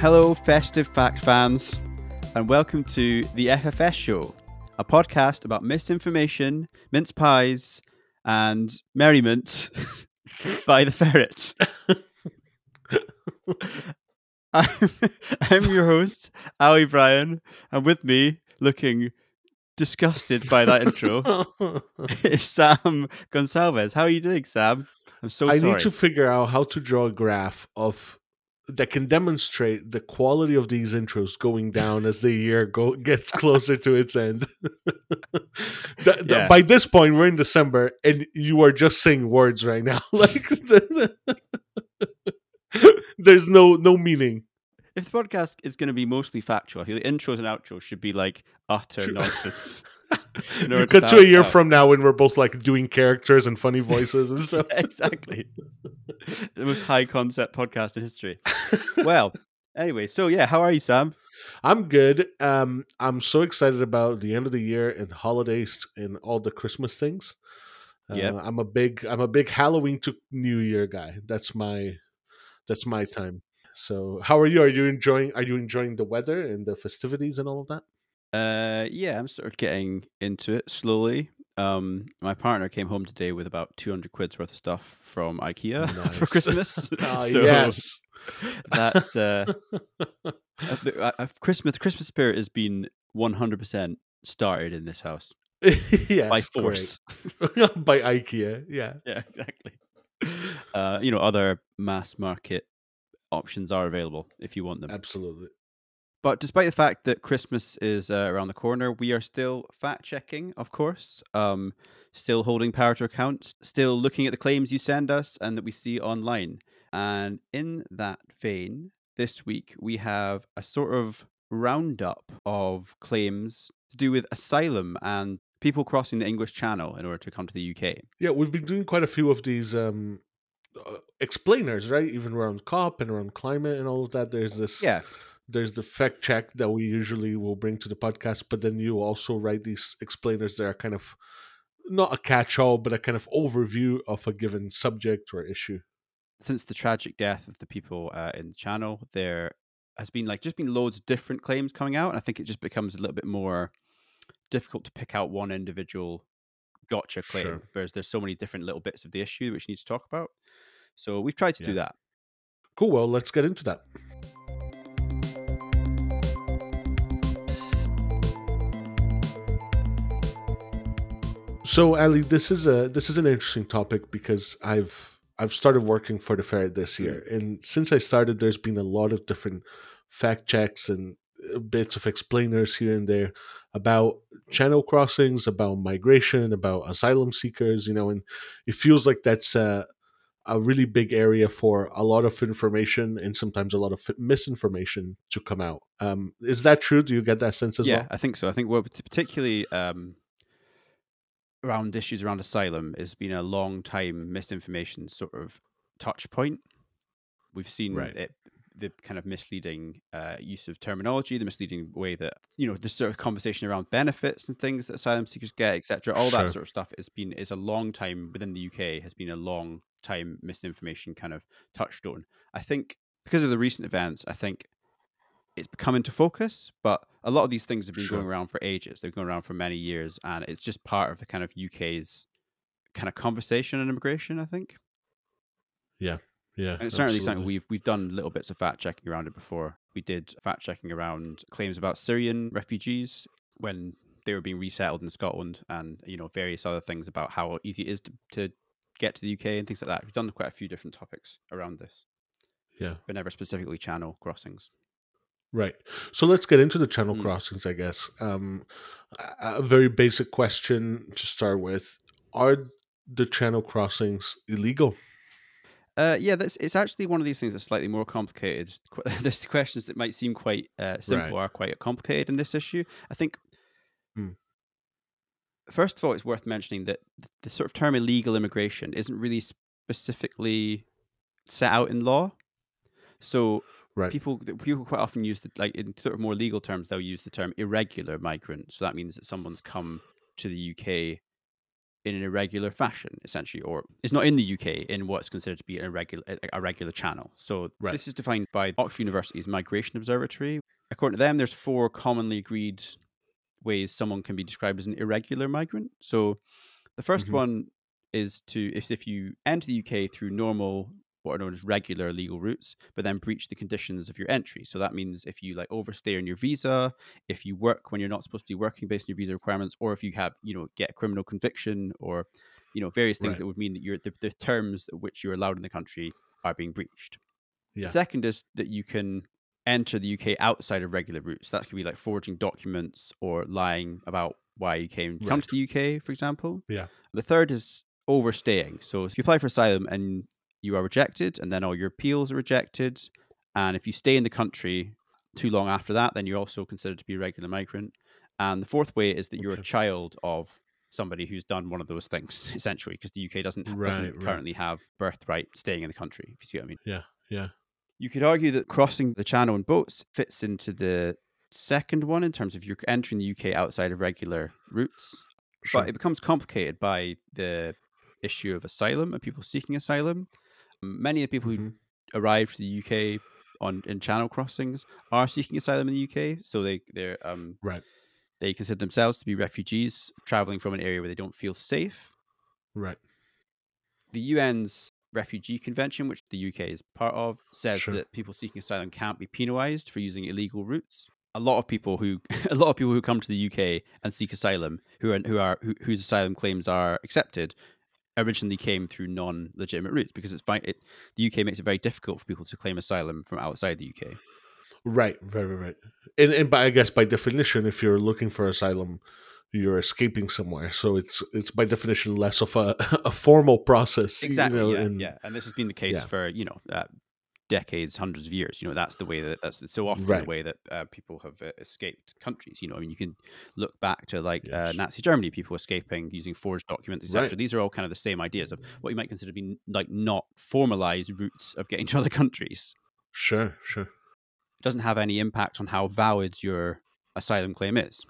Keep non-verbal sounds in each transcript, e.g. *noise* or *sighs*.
Hello, festive fact fans, and welcome to the FFS Show, a podcast about misinformation, mince pies, and merriment *laughs* by the ferret. *laughs* I'm, I'm your host, Ali Bryan, and with me, looking disgusted by that intro, *laughs* is Sam Gonsalves. How are you doing, Sam? I'm so sorry. I sorry. need to figure out how to draw a graph of that can demonstrate the quality of these intros going down as the year go *laughs* gets closer to its end. *laughs* Th- th- Yeah. By this point, we're in December, and you are just saying words right now. *laughs* like the- there's no no meaning. If the podcast is going to be mostly factual, I feel the intros and outros should be like utter nonsense. *laughs* Cut to a year from now when we're both like doing characters and funny voices and *laughs* stuff. exactly. *laughs* the most high concept podcast in history. Well, anyway, so yeah, how are you, Sam? I'm good. Um, I'm so excited about the end of the year and holidays and all the Christmas things. Uh, Yep. I'm a big I'm a big Halloween to New Year guy. That's my that's my time. So, how are you? Are you enjoying Are you enjoying the weather and the festivities and all of that? Uh, yeah, I'm sort of getting into it slowly. Um, my partner came home today with about 200 quid's worth of stuff from IKEA *laughs* for Christmas. *laughs* Ah, So yes. that uh, *laughs* uh, the- uh, uh, Christmas Christmas spirit has been 100% started in this house yes, by force. by IKEA. Yeah. yeah, exactly. Uh, you know, other mass market options are available if you want them. Absolutely. But despite the fact that Christmas is uh, around the corner, we are still fact checking, of course. Um, still holding power to account, still looking at the claims you send us and that we see online. And in that vein, this week we have a sort of roundup of claims to do with asylum and people crossing the English Channel in order to come to the UK. Yeah, we've been doing quite a few of these um uh, explainers, right? Even around COP and around climate and all of that. There's this Yeah, there's the fact check that we usually will bring to the podcast, but then you also write these explainers that are kind of not a catch-all, but a kind of overview of a given subject or issue. since the tragic death of the people uh, in the channel, there has been like just been loads of different claims coming out, and I think it just becomes a little bit more difficult to pick out one individual gotcha claim, Sure. whereas there's so many different little bits of the issue which you need to talk about. So we've tried to do that. Cool. Well, let's get into that. So, Ali, this is a this is an interesting topic because I've I've started working for the ferret this year, and since I started, there's been a lot of different fact checks and uh, bits of explainers here and there about channel crossings, about migration, about asylum seekers. You know, and it feels like that's a a really big area for a lot of information and sometimes a lot of misinformation to come out. Um, is that true? Do you get that sense as yeah, well? Yeah, I think so. I think well, particularly um, around issues around asylum has been a long time misinformation sort of touch point. We've seen Right. it, the kind of misleading uh, use of terminology, the misleading way that you know the sort of conversation around benefits and things that asylum seekers get, etc. All Sure. that sort of stuff has been is a long time within the UK has been a long time misinformation kind of touchstone. I think because of the recent events, I think it's come into focus, but a lot of these things have been going around for ages. They've gone around for many years, and it's just part of the kind of UK's kind of conversation on immigration. I think, Yeah, yeah, and it's certainly something we've we've done little bits of fact checking around it before. We did fact checking around claims about Syrian refugees when they were being resettled in Scotland, and you know various other things about how easy it is to, to get to the UK and things like that. We've done quite a few different topics around this, Yeah, but never specifically channel crossings. Right. So let's get into the channel Mm. crossings, I guess. Um, a very basic question to start with: Are the channel crossings illegal? Uh, yeah, that's it's actually one of these things that's slightly more complicated. There's *laughs* questions that might seem quite uh, simple Right. are quite complicated in this issue. I think. Hmm. First of all, it's worth mentioning that th- the sort of term illegal immigration isn't really specifically set out in law. So Right. people people quite often use the like in sort of more legal terms they'll use the term irregular migrant. So that means that someone's come to the UK in an irregular fashion, essentially, or is not in the UK in what's considered to be an irregular, a regular channel. So Right. this is defined by Oxford University's Migration Observatory. According to them, there's four commonly agreed ways someone can be described as an irregular migrant. So the 1st Mhm. one is to if if you enter the UK through normal what are known as regular legal routes, but then breach the conditions of your entry. So that means if you like overstay on your visa, if you work when you're not supposed to be working based on your visa requirements, or if you have, you know, get a criminal conviction or, you know, various things Right. that would mean that you're the, the terms at which you're allowed in the country are being breached. Yeah. The second is that you can enter the UK outside of regular routes. That could be like forging documents or lying about why you came come to the UK, for example. Yeah. The third is overstaying. So if you apply for asylum and you are rejected, and then all your appeals are rejected, and if you stay in the country too long after that, then you're also considered to be a regular migrant. And the fourth way is that you're a child of somebody who's done one of those things, *laughs* essentially, because the UK doesn't, Right, doesn't right. currently have birthright staying in the country, if you see what I mean. Yeah. Yeah. You could argue that crossing the channel in boats fits into the second one in terms of you're entering the UK outside of regular routes, Sure. but it becomes complicated by the issue of asylum and people seeking asylum. Many of the people who Mhm. arrive to the UK on in channel crossings are seeking asylum in the UK, so they they're um Right. they consider themselves to be refugees traveling from an area where they don't feel safe. Right. The UN's Refugee Convention, which the UK is part of, says Sure. that people seeking asylum can't be penalised for using illegal routes. A lot of people who *laughs* a lot of people who come to the UK and seek asylum, who are who are who, whose asylum claims are accepted, originally came through non-legitimate routes because it's fine. It, the UK makes it very difficult for people to claim asylum from outside the UK. Right, right, right, right. And, and by I guess by definition, if you're looking for asylum, you're escaping somewhere. So it's it's by definition less of a, *laughs* a formal process. you Exactly. know, yeah, and- yeah, and this has been the case yeah. for you know uh, decades, hundreds of years. You know, that's the way that that's so often Right. the way that uh, people have uh, escaped countries. You know, I mean, you can look back to like uh, Nazi Germany, people escaping using forged documents, etc. Right. These are all kind of the same ideas of what you might consider to be like not formalized routes of getting to *laughs* other countries. Sure, sure. It doesn't have any impact on how valid your asylum claim is,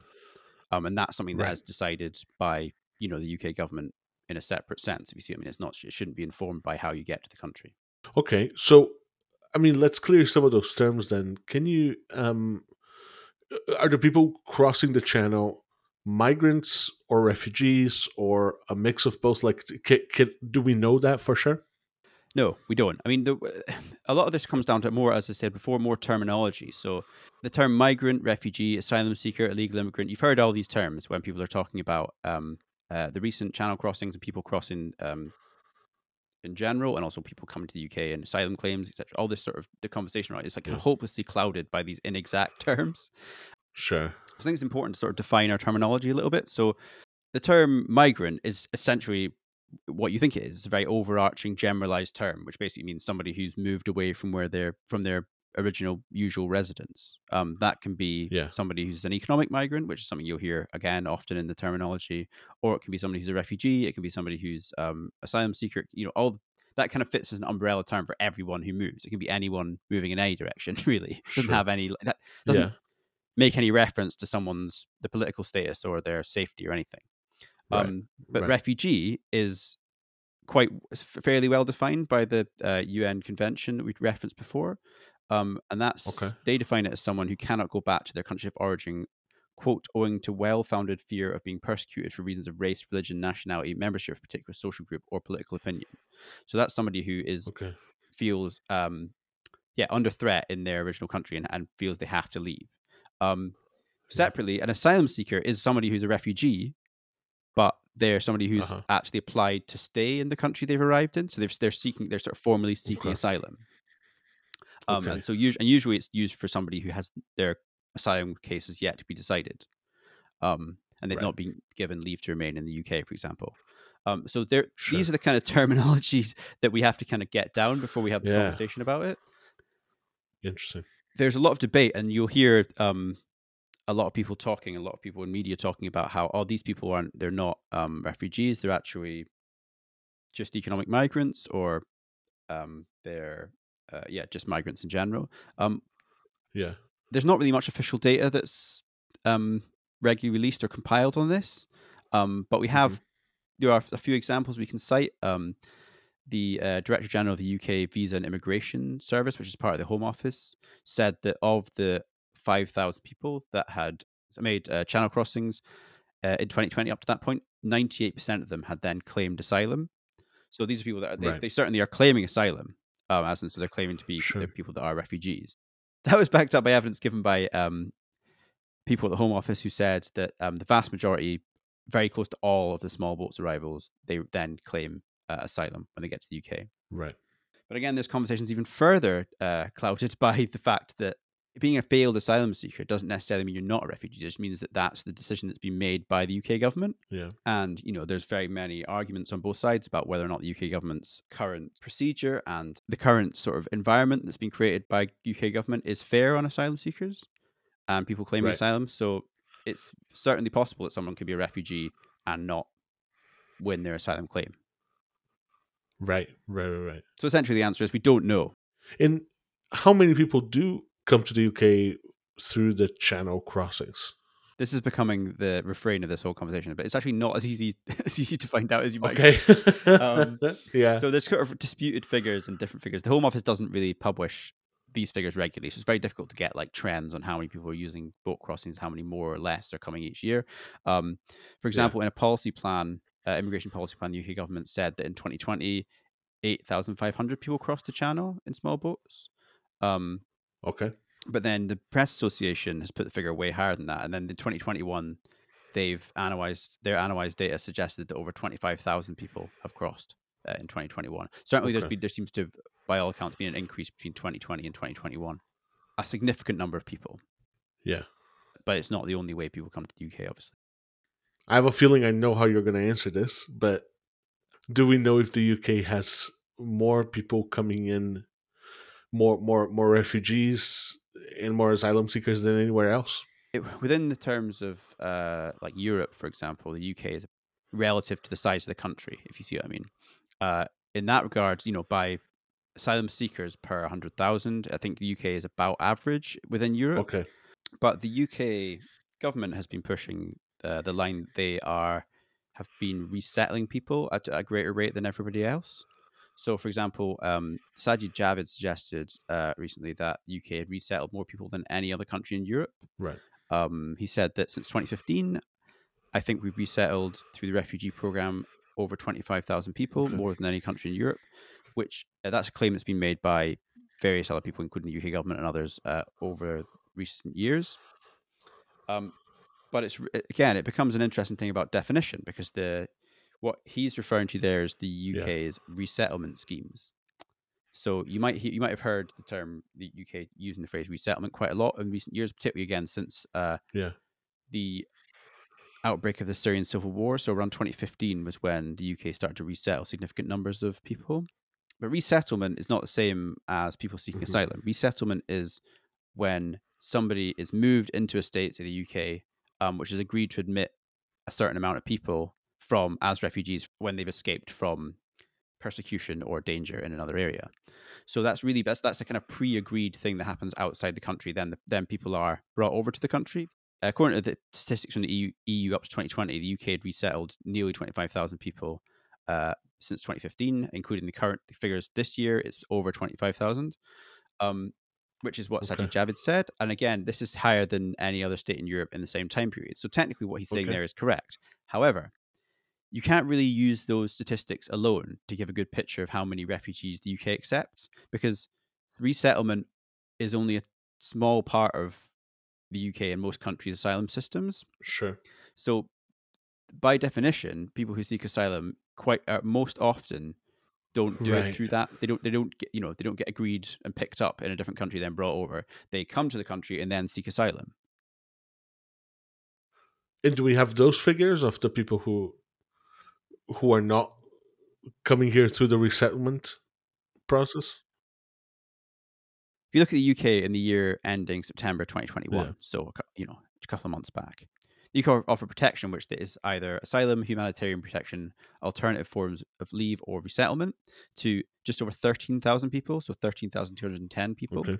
um, and that's something that Right. is decided by you know the UK government in a separate sense. If you see, I mean, it's not it shouldn't be informed by how you get to the country. Okay, so I mean, let's clear some of those terms. Then, can you? um Are the people crossing the channel migrants or refugees or a mix of both? Like, can, can, do we know that for sure? No, we don't. I mean, the, *sighs* a lot of this comes down to more, as I said before, more terminology. So the term migrant, refugee, asylum seeker, illegal immigrant, you've heard all these terms when people are talking about um, uh, the recent channel crossings and people crossing um, in general, and also people coming to the UK and asylum claims, etc. All this sort of the conversation, right? It's like Yeah. hopelessly clouded by these inexact *laughs* terms. Sure. I think it's important to sort of define our terminology a little bit. So the term migrant is essentially what you think it is. It's a very overarching, generalized term, which basically means somebody who's moved away from where they're from their original usual residence. Um, that can be Yeah. somebody who's an economic migrant, which is something you'll hear again often in the terminology, or it can be somebody who's a refugee. It can be somebody who's um, asylum seeker. You know, all that kind of fits as an umbrella term for everyone who moves. It can be anyone moving in any direction. *laughs* Really, doesn't Sure. have any. That doesn't Yeah. make any reference to someone's the political status or their safety or anything. Right, Um, but right. refugee is quite fairly well defined by the uh, UN convention that we referenced before, um, and that's Okay. they define it as someone who cannot go back to their country of origin. Quote, owing to well founded fear of being persecuted for reasons of race, religion, nationality, membership of a particular social group, or political opinion. So that's somebody who is Okay. feels um yeah under threat in their original country and, and feels they have to leave um separately an asylum seeker is somebody who's a refugee but they're somebody who's Uh-huh. actually applied to stay in the country they've arrived in so they're, they're seeking they're sort of formally seeking Okay. asylum um Okay. and so usually and usually it's used for somebody who has their asylum cases yet to be decided um and they've Right. not been given leave to remain in the UK for example um so there Sure. these are the kind of *laughs* terminologies that we have to kind of get down before we have the Yeah. conversation about it Interesting. there's a lot of debate and you'll hear um a lot of people talking a lot of people in media talking about how oh these people aren't they're not um refugees they're actually just economic migrants or um they're uh, yeah just migrants in general um Yeah. there's not really much official data that's um regularly released or compiled on this um but we have there are a few examples we can cite. Um, the uh, Director General of the UK Visa and Immigration Service, which is part of the Home Office, said that of the 5,000 people that had made uh, channel crossings uh, in 2020 up to that point, 98% of them had then claimed asylum. So these are people that are, they, Right. they certainly are claiming asylum, um, as in so they're claiming to be Sure. people that are refugees. *laughs* That was backed up by evidence given by um, people at the Home Office who said that um, the vast majority, very close to all of the small boats arrivals, they then claim uh, asylum when they get to the UK. Right. But again, this conversation is even further uh, clouded *laughs* by the fact that being a failed asylum seeker doesn't necessarily mean you're not a refugee. It just means that that's the decision that's been made by the UK government. Yeah. And, you know, there's very many arguments on both sides about whether or not the UK government's current procedure and the current sort of environment that's been created by UK government is fair on asylum seekers and people claiming Right. asylum. So it's certainly possible that someone could be a refugee and not win their asylum claim. Right. Right. Right. Right. So essentially the answer is we don't know. And how many people do come to the UK through the channel crossings? This is becoming the refrain of this whole conversation, but it's actually not as easy *laughs* as easy to find out as you might Okay. Um, *laughs* yeah. So there's sort of disputed figures and different figures. The Home Office doesn't really publish these figures regularly, so it's very difficult to get like trends on how many people are using boat crossings, how many more or less are coming each year. Um, for example, in a policy plan, uh, immigration policy plan, the UK government said that in 2020, 8,500 people crossed the channel in small boats. Um, okay. but then the press association has put the figure way higher than that and then in 2021 they've analyzed their analyzed data suggested that over 25,000 people have crossed uh, in 2021 certainly there's Okay. been there seems to have, by all accounts been an increase between 2020 and 2021 a significant number of people Yeah. but it's not the only way people come to the UK obviously I have a feeling I know how you're going to answer this, but do we know if the UK has more people coming in, more more more refugees and more asylum seekers than anywhere else? it, within the terms of uh, like Europe, for example, the UK is relative to the size of the country, if you see what I mean. Uh, in that regard, you know, by asylum seekers per 100,000, I think the UK is about average within Europe. Okay. But the UK government has been pushing uh, the line they are have been resettling people at a greater rate than everybody else. So, for example, um, Sajid Javid suggested uh, recently that UK had resettled more people than any other country in Europe. Right. Um, he said that since 2015, I think we've resettled through the refugee program over 25,000 people, Okay. more than any country in Europe, which uh, that's a claim that's been made by various other people, including the UK government and others, uh, over recent years. Um, but it's again, it becomes an interesting thing about definition because the what he's referring to there is the Yeah. UK's resettlement schemes. So you might he- you might have heard the term the UK using the phrase resettlement quite a lot in recent years, particularly again since uh, Yeah. the outbreak of the Syrian civil war. So around 2015 was when the UK started to resettle significant numbers of people. But resettlement is not the same as people seeking Mhm. asylum. Resettlement is when somebody is moved into a state, say the UK, um, which has agreed to admit a certain amount of people from as refugees when they've escaped from persecution or danger in another area. So that's really that's that's a kind of pre-agreed thing that happens outside the country. Then the, then people are brought over to the country. According to the statistics from the EU, EU up to 2020, the UK had resettled nearly 25,000 people uh, since 2015, including the current figures this year. It's over 25,000, um, which is what Okay. Sajid Javid said. And again, this is higher than any other state in Europe in the same time period. So technically, what he's saying Okay. there is correct. However, you can't really use those statistics alone to give a good picture of how many refugees the UK accepts because resettlement is only a small part of the UK and most countries' asylum systems. Sure. So, by definition, people who seek asylum quite uh, most often don't do it through that. They don't. They don't get. You know, they don't get agreed and picked up in a different country, then brought over. They come to the country and then seek asylum. And do we have those figures of the people who who are not coming here through the resettlement process? If you look at the UK in the year ending September 2021, Yeah. so a you know a couple of months back, the UK offer protection, which is either asylum, humanitarian protection, alternative forms of leave, or resettlement, to just over 13,000 people, so 13,210 people. Okay.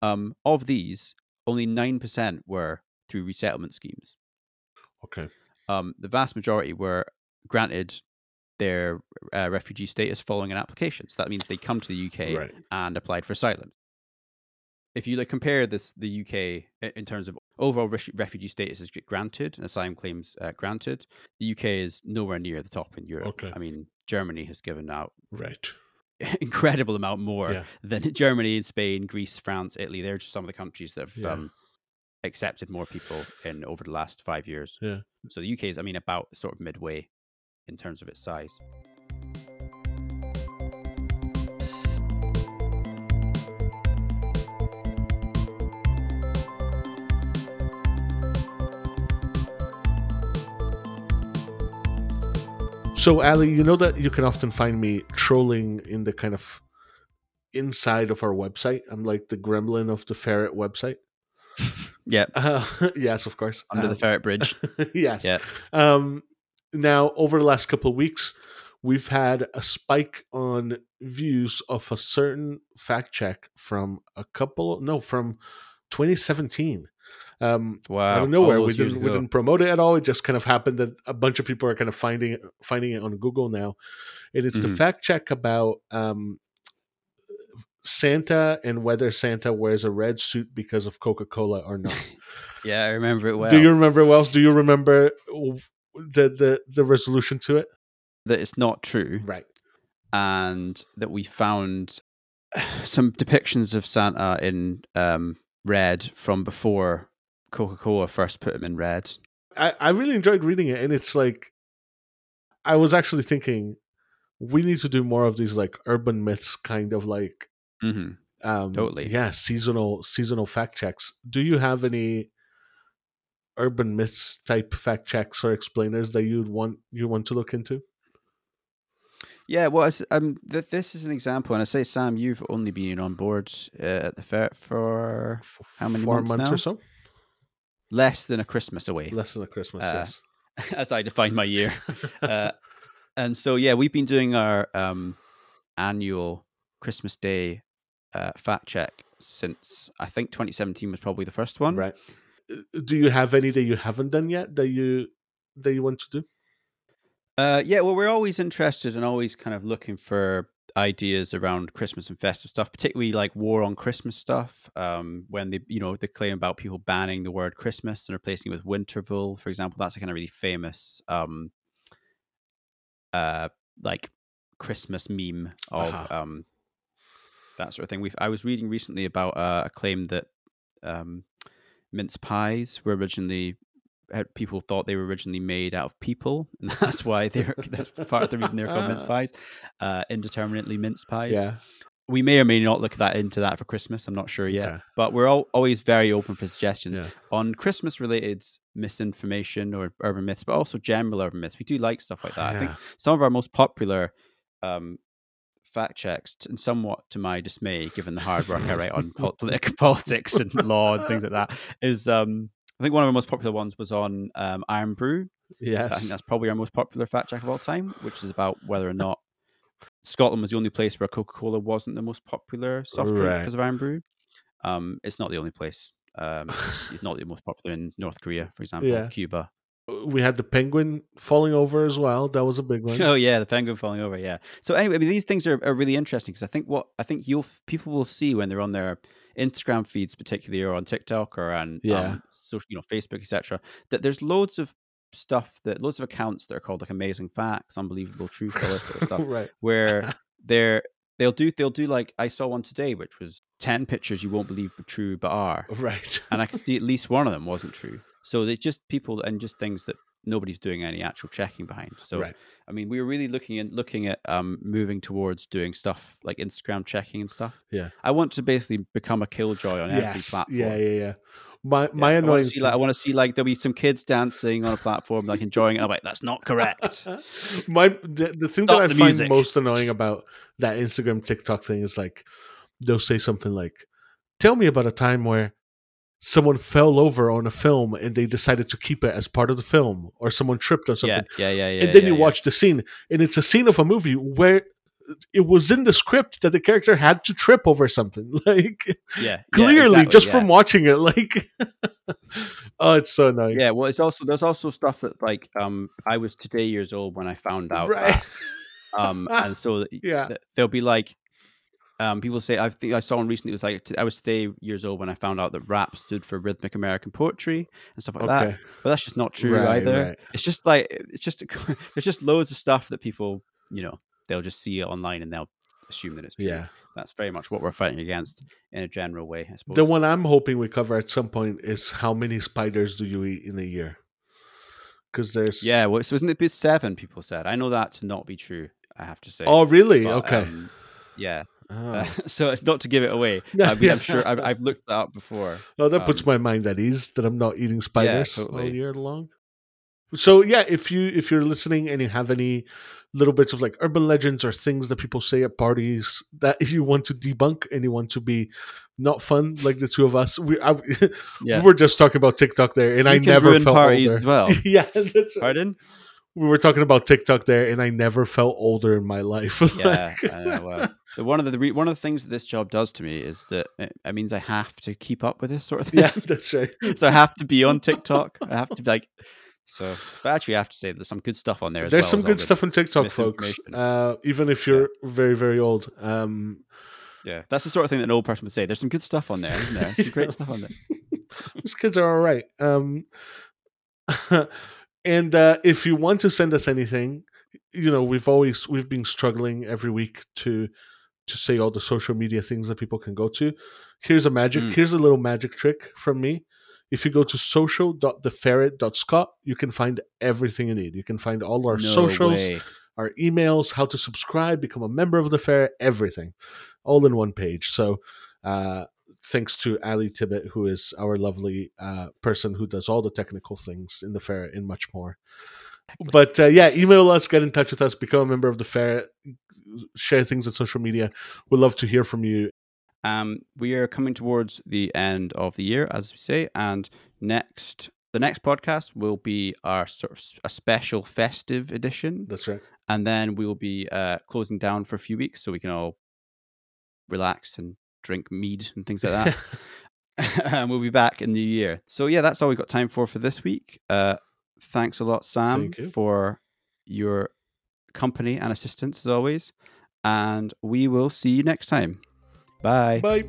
Um, of these, only nine percent were through resettlement schemes. Okay. Um, the vast majority were granted their uh, refugee status following an application. So that means they come to the UK Right. and applied for asylum. If you like compare this, the UK in terms of overall ref- refugee status is granted and asylum claims uh, granted, the UK is nowhere near the top in Europe. Okay. I mean, Germany has given out Right. *laughs* incredible amount more Yeah. than *laughs* Germany and Spain, Greece, France, Italy. They're just some of the countries that have Yeah. um, accepted more people in over the last five years. Yeah. So the UK is, I mean, about sort of midway in terms of its size. So, Ali, you know that you can often find me trolling in the kind of inside of our website. I'm like the gremlin of the ferret website. *laughs* Yeah, Uh, *laughs* yes, of course. under the Um, ferret bridge. *laughs* yes. Yeah. Um, now, over the last couple of weeks, we've had a spike on views of a certain fact check from a couple, no, from 2017. Um, Wow. out of nowhere, we didn't we didn't promote it at all. It just kind of happened that a bunch of people are kind of finding it, finding it on Google now, and it's the Mhm. fact check about um, Santa and whether Santa wears a red suit because of Coca Cola or not. *laughs* Yeah, I remember it well. Do you remember Wells? Do you remember the the the resolution to it? that it's not true Right. and that we found some depictions of Santa in um, red from before Coca Cola first put him in red. I, I really enjoyed reading it, and it's like I was actually thinking we need to do more of these like urban myths, kind of like hmm um, Totally. yeah seasonal seasonal fact checks. Do you have any urban myths type fact checks or explainers that you'd want you want to look into? Yeah, well, um, th- this is an example, and I say, Sam, you've only been on board uh, at the fair for How many Four months months now? or so? less than a Christmas away, Less than a Christmas. Uh, yes. *laughs* as I define my year. *laughs* uh, and so yeah, we've been doing our um, annual Christmas Day uh, fact check since I think 2017 was probably the first one. right. Do you have any that you haven't done yet that you that you want to do? Uh, yeah, well, we're always interested and always kind of looking for ideas around Christmas and festive stuff, particularly like war on Christmas stuff. Um, when they, you know, they claim about people banning the word Christmas and replacing it with Winterval, for example. That's a kind of really famous, um, uh, like Christmas meme of Uh-huh. um, that sort of thing. We've I was reading recently about uh, a claim that um, mince pies were originally people thought they were originally made out of people, *laughs* and that's why they're that's part of the reason they're called mince *laughs* pies, uh, indeterminately mince pies. Yeah. We may or may not look that into that for Christmas. I'm not sure yet, Okay. but we're all, always very open for suggestions Yeah. on Christmas related misinformation or urban myths, but also general urban myths. We do like stuff like that. I think some of our most popular um, fact checks, and somewhat to my dismay, given the hard work I write on pol- politic, *laughs* politics and law and things like that, is um, I think one of the most popular ones was on um, Irn-Bru. Yes. I think that's probably our most popular fact check of all time, which is about whether or not Scotland was the only place where Coca Cola wasn't the most popular soft drink Right. because of Irn-Bru. Um, it's not the only place. Um, it's not the most popular in North Korea, for example, Yeah. Cuba. We had the penguin falling over as well. That was a big one. Oh yeah, the penguin falling over. Yeah. So anyway, I mean, these things are, are really interesting because I think what I think you'll people will see when they're on their Instagram feeds, particularly or on TikTok or on Yeah. um, social, you know, Facebook, etc. That there's loads of stuff that loads of accounts that are called like amazing facts, unbelievable truth, all this sort of *laughs* stuff, right. where *laughs* they're they'll do they'll do like I saw one today, which was ten pictures you won't believe were true but are, Right. and I could see at least one of them wasn't true. So they just people and just things that nobody's doing any actual checking behind. So right. I mean, we were really looking at looking at um, moving towards doing stuff like Instagram checking and stuff. Yeah. I want to basically become a killjoy on every platform. Yeah, yeah, yeah. My Yeah, my I want annoying to see like I want to see like there'll be some kids dancing on a platform like enjoying it. I'm like, that's not correct. *laughs* my the, the thing Stop that I find music. most annoying about that Instagram TikTok thing is like they'll say something like, "Tell me about a time where someone fell over on a film and they decided to keep it as part of the film, or someone tripped on something." yeah, yeah, yeah, yeah. and then yeah, you yeah. watch the scene, and it's a scene of a movie where it was in the script that the character had to trip over something. *laughs* Like Yeah, yeah, clearly, exactly, just yeah. from watching it, *laughs* like *laughs* oh, it's so nice. Yeah, well, it's also there's also stuff that like um I was today years old when I found out right. that, um and so yeah. that they'll be like um people say I think I saw one recently it was like I was today years old when I found out that rap stood for rhythmic American poetry and stuff like that. But that's just not true Right, either. right. It's just like it's just *laughs* there's just loads of stuff that people you know they'll just see it online and they'll assume that it's true. Yeah. That's very much what we're fighting against in a general way, I suppose. The one I'm hoping we cover at some point is how many spiders do you eat in a year? Because there's yeah, well, so isn't it seven? People said. I know that to not be true. I have to say. Oh, really? But, okay. um, yeah. Oh. Uh, *laughs* so not to give it away. *laughs* Yeah, I mean, yeah. I'm sure I've, I've looked that up before. Oh, that puts Um, my mind at ease that I'm not eating spiders all totally. year long. So yeah, if you if you're listening and you have any little bits of like urban legends or things that people say at parties that *laughs* you want to debunk and you want to be not fun like the two of us, we I, Yeah. we were just talking about TikTok there, and You I never felt parties older. as well. yeah, that's right. Pardon? we were talking about TikTok there, and I never felt older in my life. Yeah. Like- I know, well, one of the re- one of the things that this job does to me is that it, it means I have to keep up with this sort of *laughs* thing. yeah, that's right. *laughs* so I have to be on TikTok. I have to be like. So, but actually, I have to say there's some good stuff on there. As There's well some good stuff on TikTok, folks. Uh, even if you're very, very old. Um, Yeah, that's the sort of thing that an old person would say. There's some good stuff on there, isn't there? Some great stuff on there. *laughs* These kids are all right. Um, and uh, if you want to send us anything, you know, we've always we've been struggling every week to to say all the social media things that people can go to. Here's a magic. Mm. Here's a little magic trick from me. If you go to social.theferret.scot, you can find everything you need. You can find all our No socials, way. our emails, how to subscribe, become a member of the fair, everything, all in one page. So, uh, thanks to Ali Tibbet, who is our lovely uh, person who does all the technical things in the fair and much more. But uh, yeah, email us, get in touch with us, become a member of the fair, share things on social media. We'd love to hear from you. Um, we are coming towards the end of the year, as we say, and next the next podcast will be our sort of a special festive edition, That's right. and then we will be uh, closing down for a few weeks so we can all relax and drink mead and things like that. *laughs* *laughs* and we'll be back in the year. So yeah, that's all we've got time for for this week. Uh, thanks a lot, Sam, you. for your company and assistance as always. And we will see you next time. Bye. Bye.